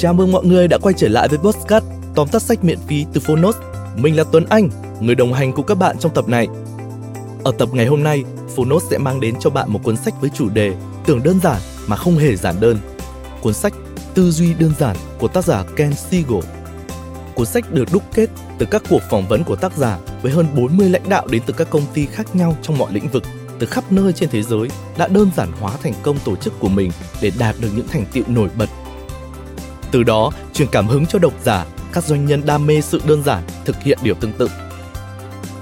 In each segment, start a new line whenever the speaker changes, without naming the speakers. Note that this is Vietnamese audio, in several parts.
Chào mừng mọi người đã quay trở lại với Postcard tóm tắt sách miễn phí từ Phonos. Mình là Tuấn Anh, người đồng hành cùng các bạn trong tập này. Ở tập ngày hôm nay, Phonos sẽ mang đến cho bạn một cuốn sách với chủ đề tưởng đơn giản mà không hề giản đơn. Cuốn sách Tư duy đơn giản của tác giả Ken Siegel. Cuốn sách được đúc kết từ các cuộc phỏng vấn của tác giả với hơn 40 lãnh đạo đến từ các công ty khác nhau trong mọi lĩnh vực từ khắp nơi trên thế giới đã đơn giản hóa thành công tổ chức của mình để đạt được những thành tiệu nổi bật. Từ đó, truyền cảm hứng cho độc giả, các doanh nhân đam mê sự đơn giản thực hiện điều tương tự.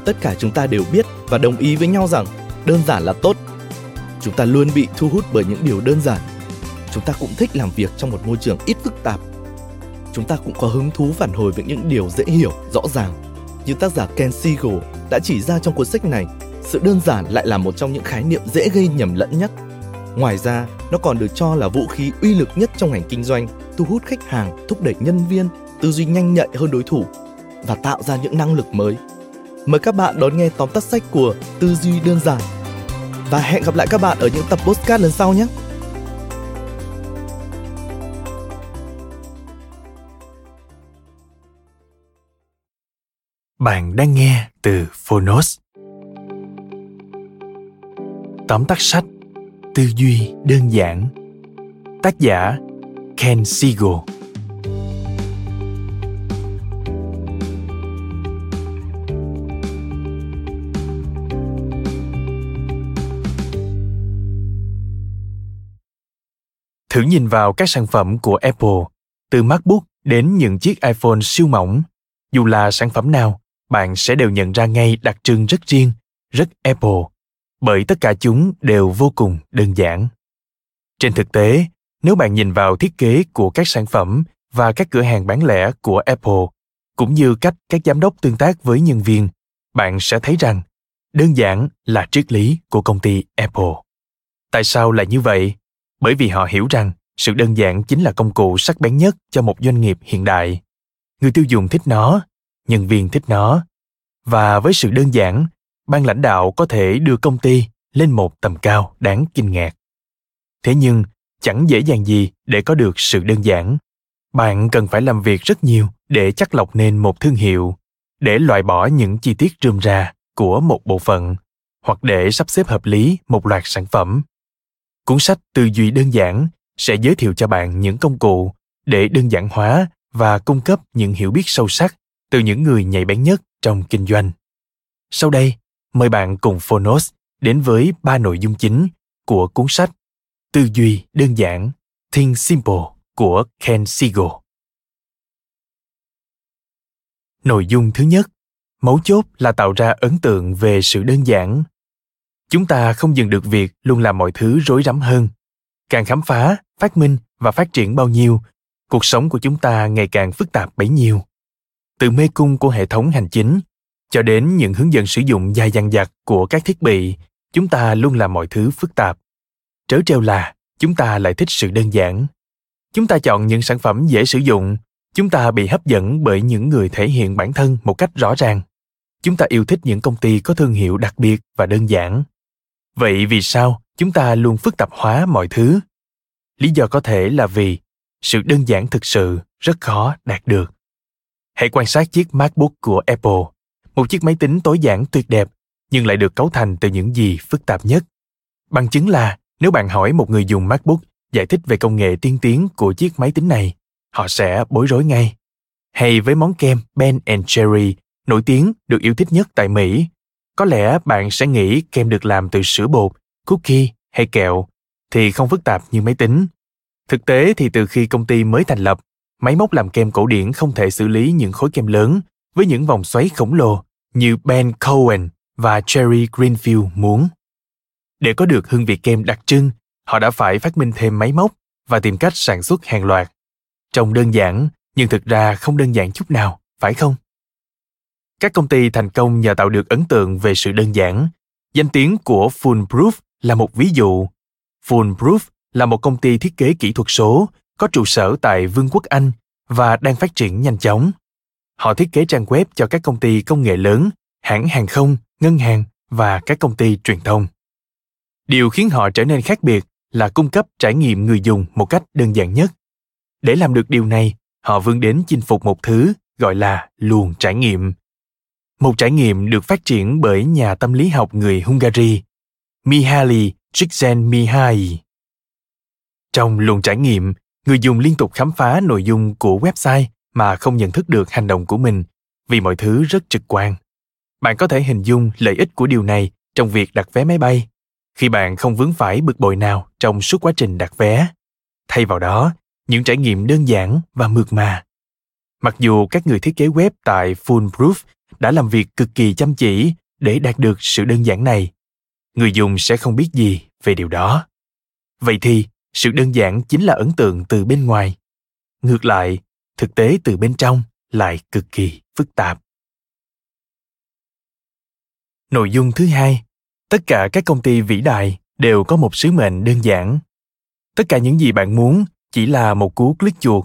Tất cả chúng ta đều biết và đồng ý với nhau rằng đơn giản là tốt. Chúng ta luôn bị thu hút bởi những điều đơn giản. Chúng ta cũng thích làm việc trong một môi trường ít phức tạp. Chúng ta cũng có hứng thú phản hồi với những điều dễ hiểu, rõ ràng. Như tác giả Ken Siegel đã chỉ ra trong cuốn sách này sự đơn giản lại là một trong những khái niệm dễ gây nhầm lẫn nhất. Ngoài ra, nó còn được cho là vũ khí uy lực nhất trong ngành kinh doanh, thu hút khách hàng, thúc đẩy nhân viên, tư duy nhanh nhạy hơn đối thủ và tạo ra những năng lực mới. Mời các bạn đón nghe tóm tắt sách của Tư duy đơn giản. Và hẹn gặp lại các bạn ở những tập postcard lần sau nhé.
Bạn đang nghe từ Phonos. Tóm tắt sách Tư duy đơn giản. Tác giả Ken Siegel Thử nhìn vào các sản phẩm của Apple, từ MacBook đến những chiếc iPhone siêu mỏng. Dù là sản phẩm nào, bạn sẽ đều nhận ra ngay đặc trưng rất riêng, rất Apple bởi tất cả chúng đều vô cùng đơn giản. Trên thực tế, nếu bạn nhìn vào thiết kế của các sản phẩm và các cửa hàng bán lẻ của apple, cũng như cách các giám đốc tương tác với nhân viên, bạn sẽ thấy rằng đơn giản là triết lý của công ty apple. Tại sao lại như vậy? Bởi vì họ hiểu rằng sự đơn giản chính là công cụ sắc bén nhất cho một doanh nghiệp hiện đại. Người tiêu dùng thích nó, nhân viên thích nó. Và với sự đơn giản ban lãnh đạo có thể đưa công ty lên một tầm cao đáng kinh ngạc. Thế nhưng, chẳng dễ dàng gì để có được sự đơn giản. Bạn cần phải làm việc rất nhiều để chắc lọc nên một thương hiệu, để loại bỏ những chi tiết rườm rà của một bộ phận, hoặc để sắp xếp hợp lý một loạt sản phẩm. Cuốn sách tư duy đơn giản sẽ giới thiệu cho bạn những công cụ để đơn giản hóa và cung cấp những hiểu biết sâu sắc từ những người nhạy bén nhất trong kinh doanh. Sau đây mời bạn cùng Phonos đến với ba nội dung chính của cuốn sách Tư duy đơn giản, Think Simple của Ken Siegel. Nội dung thứ nhất, mấu chốt là tạo ra ấn tượng về sự đơn giản. Chúng ta không dừng được việc luôn làm mọi thứ rối rắm hơn. Càng khám phá, phát minh và phát triển bao nhiêu, cuộc sống của chúng ta ngày càng phức tạp bấy nhiêu. Từ mê cung của hệ thống hành chính cho đến những hướng dẫn sử dụng dài dằng dặc của các thiết bị, chúng ta luôn làm mọi thứ phức tạp. Trớ trêu là, chúng ta lại thích sự đơn giản. Chúng ta chọn những sản phẩm dễ sử dụng, chúng ta bị hấp dẫn bởi những người thể hiện bản thân một cách rõ ràng. Chúng ta yêu thích những công ty có thương hiệu đặc biệt và đơn giản. Vậy vì sao chúng ta luôn phức tạp hóa mọi thứ? Lý do có thể là vì sự đơn giản thực sự rất khó đạt được. Hãy quan sát chiếc macbook của apple một chiếc máy tính tối giản tuyệt đẹp, nhưng lại được cấu thành từ những gì phức tạp nhất. Bằng chứng là, nếu bạn hỏi một người dùng macbook giải thích về công nghệ tiên tiến của chiếc máy tính này, họ sẽ bối rối ngay. Hay với món kem ben and cherry nổi tiếng được yêu thích nhất tại mỹ, có lẽ bạn sẽ nghĩ kem được làm từ sữa bột, cookie hay kẹo thì không phức tạp như máy tính. Thực tế thì từ khi công ty mới thành lập, máy móc làm kem cổ điển không thể xử lý những khối kem lớn với những vòng xoáy khổng lồ như Ben Cohen và Jerry Greenfield muốn. Để có được hương vị kem đặc trưng, họ đã phải phát minh thêm máy móc và tìm cách sản xuất hàng loạt. Trông đơn giản, nhưng thực ra không đơn giản chút nào, phải không? Các công ty thành công nhờ tạo được ấn tượng về sự đơn giản. Danh tiếng của Foolproof là một ví dụ. Foolproof là một công ty thiết kế kỹ thuật số có trụ sở tại Vương quốc Anh và đang phát triển nhanh chóng. Họ thiết kế trang web cho các công ty công nghệ lớn, hãng hàng không, ngân hàng và các công ty truyền thông. Điều khiến họ trở nên khác biệt là cung cấp trải nghiệm người dùng một cách đơn giản nhất. để làm được điều này họ vươn đến chinh phục một thứ gọi là luồng trải nghiệm một trải nghiệm được phát triển bởi nhà tâm lý học người hungary mihaly csikszentmihalyi trong luồng trải nghiệm người dùng liên tục khám phá nội dung của website mà không nhận thức được hành động của mình, vì mọi thứ rất trực quan. Bạn có thể hình dung lợi ích của điều này trong việc đặt vé máy bay. Khi bạn không vướng phải bực bội nào trong suốt quá trình đặt vé, thay vào đó, những trải nghiệm đơn giản và mượt mà. Mặc dù các người thiết kế web tại foolproof đã làm việc cực kỳ chăm chỉ để đạt được sự đơn giản này, người dùng sẽ không biết gì về điều đó. Vậy thì, sự đơn giản chính là ấn tượng từ bên ngoài. Ngược lại thực tế từ bên trong lại cực kỳ phức tạp. Nội dung thứ hai, tất cả các công ty vĩ đại đều có một sứ mệnh đơn giản. Tất cả những gì bạn muốn chỉ là một cú click chuột.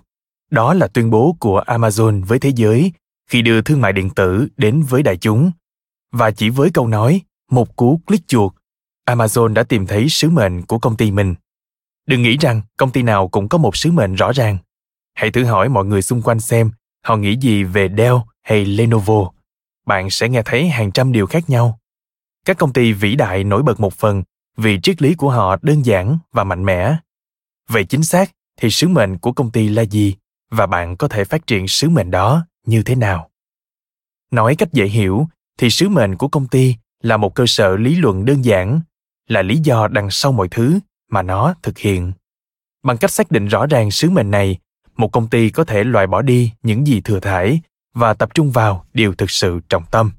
Đó là tuyên bố của amazon với thế giới khi đưa thương mại điện tử đến với đại chúng. Và chỉ với câu nói, một cú click chuột, amazon đã tìm thấy sứ mệnh của công ty mình. Đừng nghĩ rằng công ty nào cũng có một sứ mệnh rõ ràng hãy thử hỏi mọi người xung quanh xem, họ nghĩ gì về dell hay lenovo. Bạn sẽ nghe thấy hàng trăm điều khác nhau. Các công ty vĩ đại nổi bật một phần vì triết lý của họ đơn giản và mạnh mẽ. Vậy chính xác thì sứ mệnh của công ty là gì và bạn có thể phát triển sứ mệnh đó như thế nào? Nói cách dễ hiểu thì sứ mệnh của công ty là một cơ sở lý luận đơn giản, là lý do đằng sau mọi thứ mà nó thực hiện. Bằng cách xác định rõ ràng sứ mệnh này một công ty có thể loại bỏ đi những gì thừa thải và tập trung vào điều thực sự trọng tâm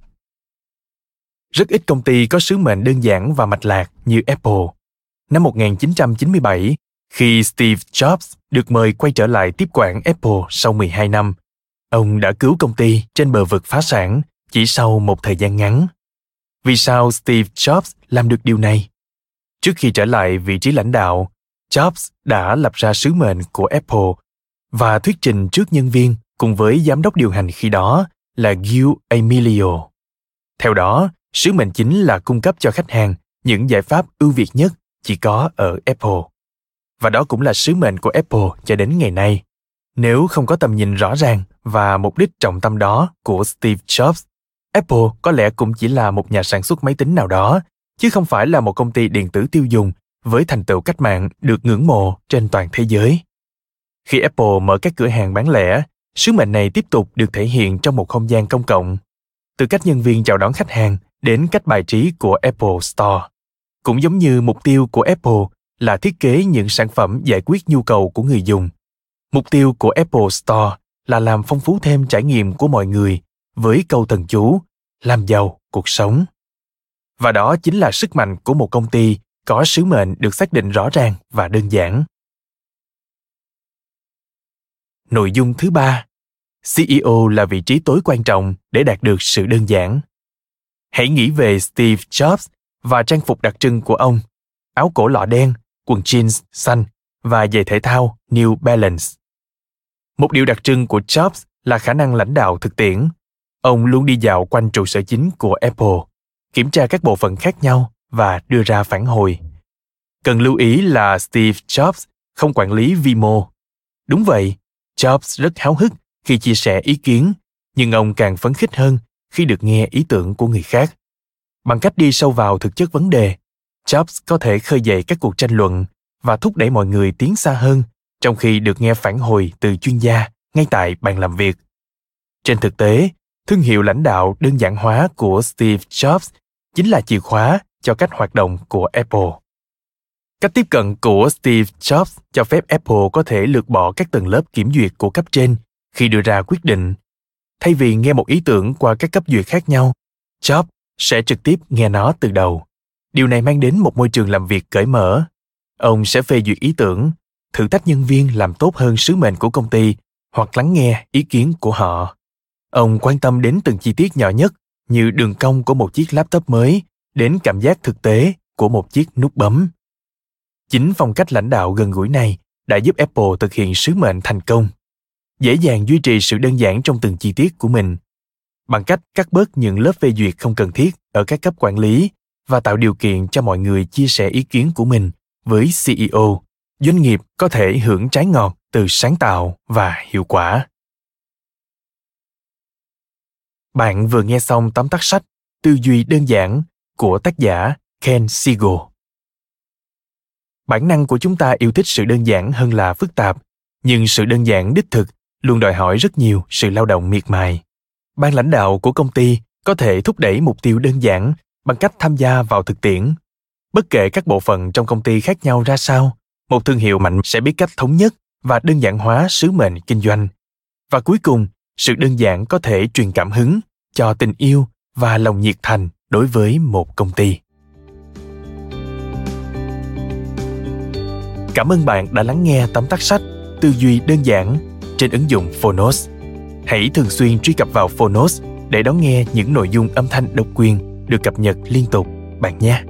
rất ít công ty có sứ mệnh đơn giản và mạch lạc như Apple. Năm 1997, khi Steve Jobs được mời quay trở lại tiếp quản Apple sau 12 năm, ông đã cứu công ty trên bờ vực phá sản chỉ sau một thời gian ngắn. Vì sao Steve Jobs làm được điều này? Trước khi trở lại vị trí lãnh đạo, Jobs đã lập ra sứ mệnh của Apple và thuyết trình trước nhân viên cùng với giám đốc điều hành khi đó là Gil Emilio. Theo đó, sứ mệnh chính là cung cấp cho khách hàng những giải pháp ưu việt nhất chỉ có ở Apple. Và đó cũng là sứ mệnh của Apple cho đến ngày nay. Nếu không có tầm nhìn rõ ràng và mục đích trọng tâm đó của Steve Jobs, Apple có lẽ cũng chỉ là một nhà sản xuất máy tính nào đó, chứ không phải là một công ty điện tử tiêu dùng với thành tựu cách mạng được ngưỡng mộ trên toàn thế giới. Khi Apple mở các cửa hàng bán lẻ, sứ mệnh này tiếp tục được thể hiện trong một không gian công cộng. Từ cách nhân viên chào đón khách hàng đến cách bài trí của Apple Store. Cũng giống như mục tiêu của Apple là thiết kế những sản phẩm giải quyết nhu cầu của người dùng. Mục tiêu của Apple Store là làm phong phú thêm trải nghiệm của mọi người với câu thần chú làm giàu cuộc sống. Và đó chính là sức mạnh của một công ty có sứ mệnh được xác định rõ ràng và đơn giản. Nội dung thứ ba, CEO là vị trí tối quan trọng để đạt được sự đơn giản. Hãy nghĩ về Steve Jobs và trang phục đặc trưng của ông, áo cổ lọ đen, quần jeans xanh và giày thể thao New Balance. Một điều đặc trưng của Jobs là khả năng lãnh đạo thực tiễn. Ông luôn đi dạo quanh trụ sở chính của Apple, kiểm tra các bộ phận khác nhau và đưa ra phản hồi. Cần lưu ý là Steve Jobs không quản lý vi mô. Đúng vậy, Jobs rất háo hức khi chia sẻ ý kiến, nhưng ông càng phấn khích hơn khi được nghe ý tưởng của người khác. Bằng cách đi sâu vào thực chất vấn đề, Jobs có thể khơi dậy các cuộc tranh luận và thúc đẩy mọi người tiến xa hơn trong khi được nghe phản hồi từ chuyên gia ngay tại bàn làm việc. Trên thực tế, thương hiệu lãnh đạo đơn giản hóa của Steve Jobs chính là chìa khóa cho cách hoạt động của Apple. Cách tiếp cận của Steve Jobs cho phép Apple có thể lược bỏ các tầng lớp kiểm duyệt của cấp trên khi đưa ra quyết định. Thay vì nghe một ý tưởng qua các cấp duyệt khác nhau, Jobs sẽ trực tiếp nghe nó từ đầu. Điều này mang đến một môi trường làm việc cởi mở. Ông sẽ phê duyệt ý tưởng, thử thách nhân viên làm tốt hơn sứ mệnh của công ty hoặc lắng nghe ý kiến của họ. Ông quan tâm đến từng chi tiết nhỏ nhất, như đường cong của một chiếc laptop mới đến cảm giác thực tế của một chiếc nút bấm chính phong cách lãnh đạo gần gũi này đã giúp apple thực hiện sứ mệnh thành công, dễ dàng duy trì sự đơn giản trong từng chi tiết của mình, bằng cách cắt bớt những lớp phê duyệt không cần thiết ở các cấp quản lý và tạo điều kiện cho mọi người chia sẻ ý kiến của mình với ceo doanh nghiệp có thể hưởng trái ngọt từ sáng tạo và hiệu quả. Bạn vừa nghe xong tóm tắt sách tư duy đơn giản của tác giả ken siegel bản năng của chúng ta yêu thích sự đơn giản hơn là phức tạp, nhưng sự đơn giản đích thực luôn đòi hỏi rất nhiều sự lao động miệt mài. Ban lãnh đạo của công ty có thể thúc đẩy mục tiêu đơn giản bằng cách tham gia vào thực tiễn. Bất kể các bộ phận trong công ty khác nhau ra sao, một thương hiệu mạnh sẽ biết cách thống nhất và đơn giản hóa sứ mệnh kinh doanh. Và cuối cùng, sự đơn giản có thể truyền cảm hứng cho tình yêu và lòng nhiệt thành đối với một công ty. Cảm ơn bạn đã lắng nghe tóm tắt sách tư duy đơn giản trên ứng dụng phonos. Hãy thường xuyên truy cập vào phonos để đón nghe những nội dung âm thanh độc quyền được cập nhật liên tục, bạn nhé.